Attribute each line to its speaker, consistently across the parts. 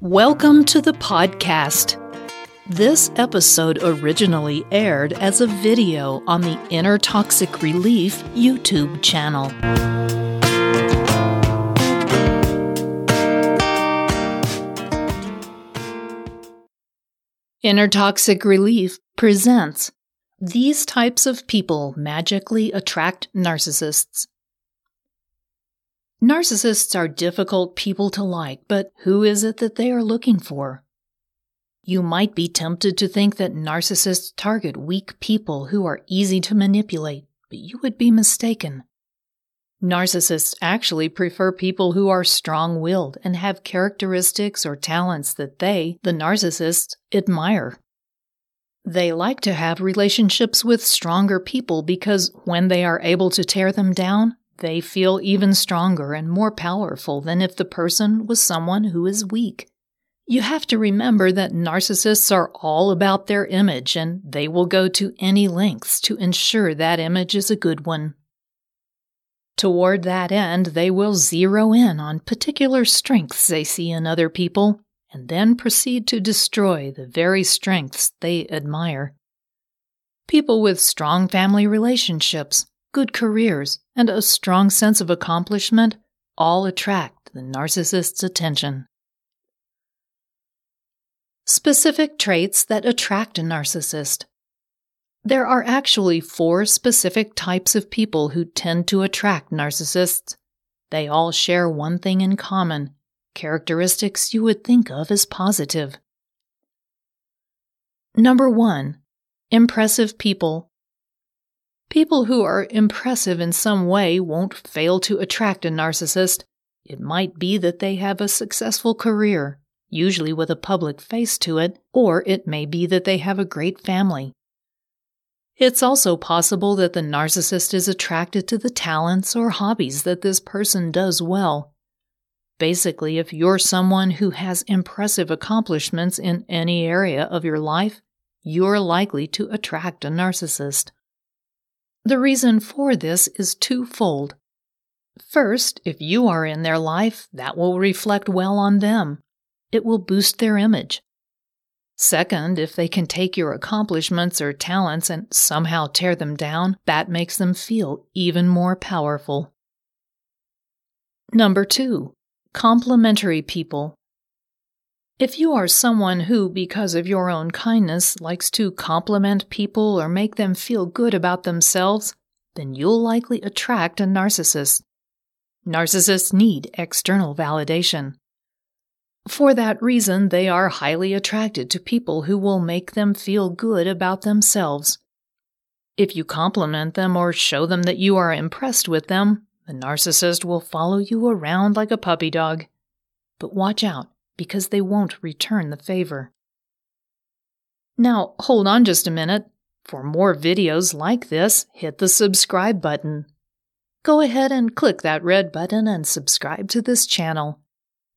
Speaker 1: Welcome to the podcast. This episode originally aired as a video on the Inner Toxic Relief YouTube channel. Inner Toxic Relief presents These types of people magically attract narcissists. Narcissists are difficult people to like, but who is it that they are looking for? You might be tempted to think that narcissists target weak people who are easy to manipulate, but you would be mistaken. Narcissists actually prefer people who are strong willed and have characteristics or talents that they, the narcissists, admire. They like to have relationships with stronger people because when they are able to tear them down, they feel even stronger and more powerful than if the person was someone who is weak. You have to remember that narcissists are all about their image and they will go to any lengths to ensure that image is a good one. Toward that end, they will zero in on particular strengths they see in other people and then proceed to destroy the very strengths they admire. People with strong family relationships, good careers, and a strong sense of accomplishment all attract the narcissist's attention. Specific traits that attract a narcissist. There are actually four specific types of people who tend to attract narcissists. They all share one thing in common characteristics you would think of as positive. Number one, impressive people. People who are impressive in some way won't fail to attract a narcissist. It might be that they have a successful career, usually with a public face to it, or it may be that they have a great family. It's also possible that the narcissist is attracted to the talents or hobbies that this person does well. Basically, if you're someone who has impressive accomplishments in any area of your life, you're likely to attract a narcissist. The reason for this is twofold. First, if you are in their life, that will reflect well on them. It will boost their image. Second, if they can take your accomplishments or talents and somehow tear them down, that makes them feel even more powerful. Number two, complimentary people. If you are someone who, because of your own kindness, likes to compliment people or make them feel good about themselves, then you'll likely attract a narcissist. Narcissists need external validation. For that reason, they are highly attracted to people who will make them feel good about themselves. If you compliment them or show them that you are impressed with them, the narcissist will follow you around like a puppy dog. But watch out because they won't return the favor. Now, hold on just a minute. For more videos like this, hit the subscribe button. Go ahead and click that red button and subscribe to this channel.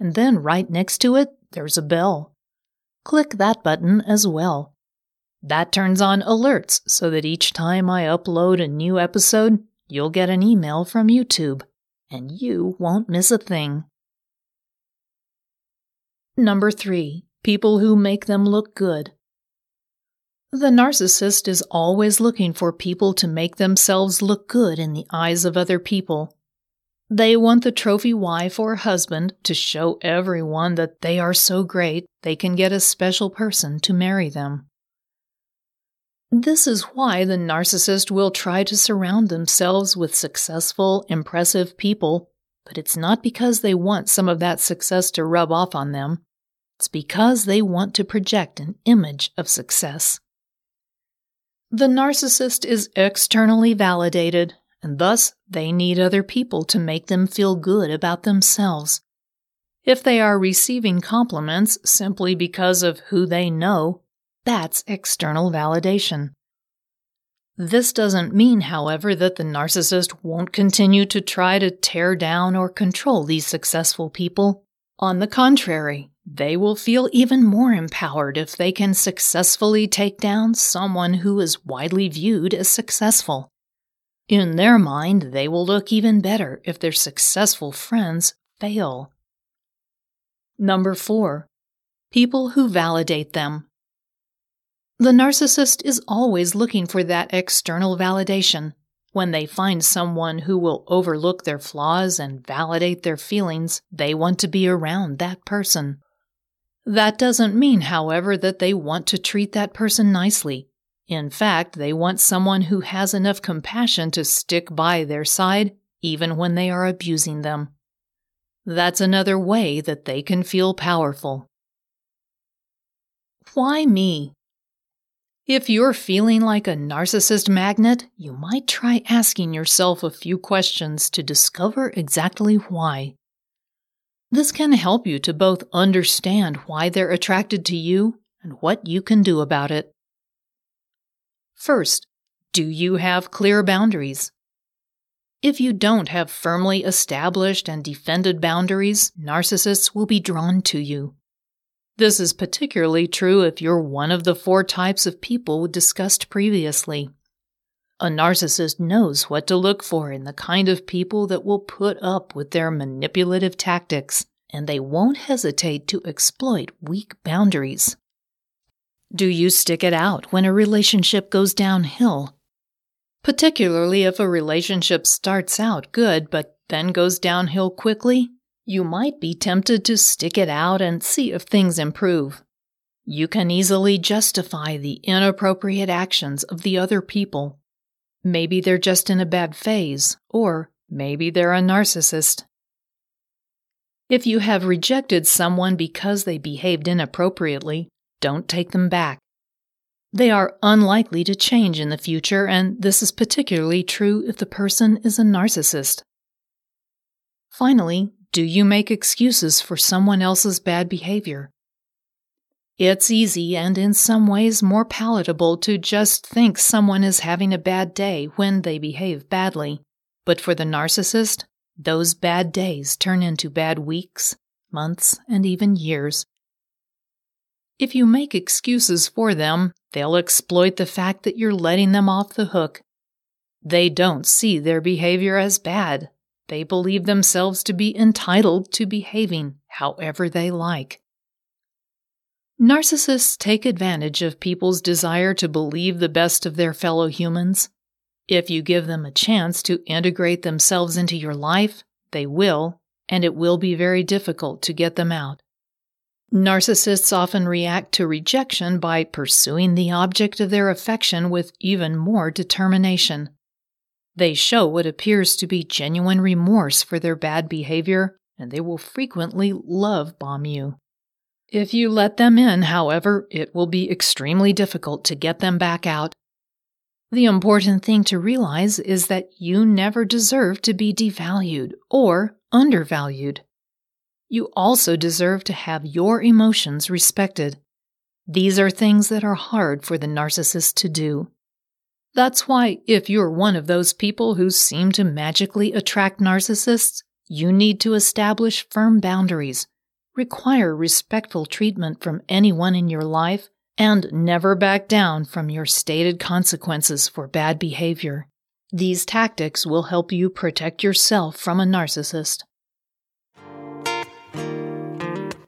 Speaker 1: And then right next to it, there's a bell. Click that button as well. That turns on alerts so that each time I upload a new episode, you'll get an email from YouTube, and you won't miss a thing. Number three, people who make them look good. The narcissist is always looking for people to make themselves look good in the eyes of other people. They want the trophy wife or husband to show everyone that they are so great they can get a special person to marry them. This is why the narcissist will try to surround themselves with successful, impressive people, but it's not because they want some of that success to rub off on them. It's because they want to project an image of success. The narcissist is externally validated, and thus they need other people to make them feel good about themselves. If they are receiving compliments simply because of who they know, that's external validation. This doesn't mean, however, that the narcissist won't continue to try to tear down or control these successful people. On the contrary, they will feel even more empowered if they can successfully take down someone who is widely viewed as successful. In their mind, they will look even better if their successful friends fail. Number four, People who validate them. The narcissist is always looking for that external validation. When they find someone who will overlook their flaws and validate their feelings, they want to be around that person. That doesn't mean, however, that they want to treat that person nicely. In fact, they want someone who has enough compassion to stick by their side even when they are abusing them. That's another way that they can feel powerful. Why me? If you're feeling like a narcissist magnet, you might try asking yourself a few questions to discover exactly why. This can help you to both understand why they're attracted to you and what you can do about it. First, do you have clear boundaries? If you don't have firmly established and defended boundaries, narcissists will be drawn to you. This is particularly true if you're one of the four types of people discussed previously. A narcissist knows what to look for in the kind of people that will put up with their manipulative tactics, and they won't hesitate to exploit weak boundaries. Do you stick it out when a relationship goes downhill? Particularly if a relationship starts out good but then goes downhill quickly, you might be tempted to stick it out and see if things improve. You can easily justify the inappropriate actions of the other people. Maybe they're just in a bad phase, or maybe they're a narcissist. If you have rejected someone because they behaved inappropriately, don't take them back. They are unlikely to change in the future, and this is particularly true if the person is a narcissist. Finally, do you make excuses for someone else's bad behavior? It's easy and in some ways more palatable to just think someone is having a bad day when they behave badly. But for the narcissist, those bad days turn into bad weeks, months, and even years. If you make excuses for them, they'll exploit the fact that you're letting them off the hook. They don't see their behavior as bad, they believe themselves to be entitled to behaving however they like. Narcissists take advantage of people's desire to believe the best of their fellow humans. If you give them a chance to integrate themselves into your life, they will, and it will be very difficult to get them out. Narcissists often react to rejection by pursuing the object of their affection with even more determination. They show what appears to be genuine remorse for their bad behavior, and they will frequently love bomb you. If you let them in, however, it will be extremely difficult to get them back out. The important thing to realize is that you never deserve to be devalued or undervalued. You also deserve to have your emotions respected. These are things that are hard for the narcissist to do. That's why, if you're one of those people who seem to magically attract narcissists, you need to establish firm boundaries, require respectful treatment from anyone in your life, and never back down from your stated consequences for bad behavior. These tactics will help you protect yourself from a narcissist.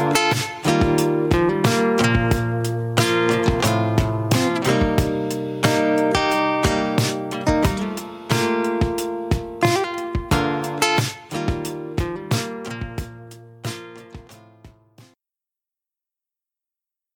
Speaker 1: you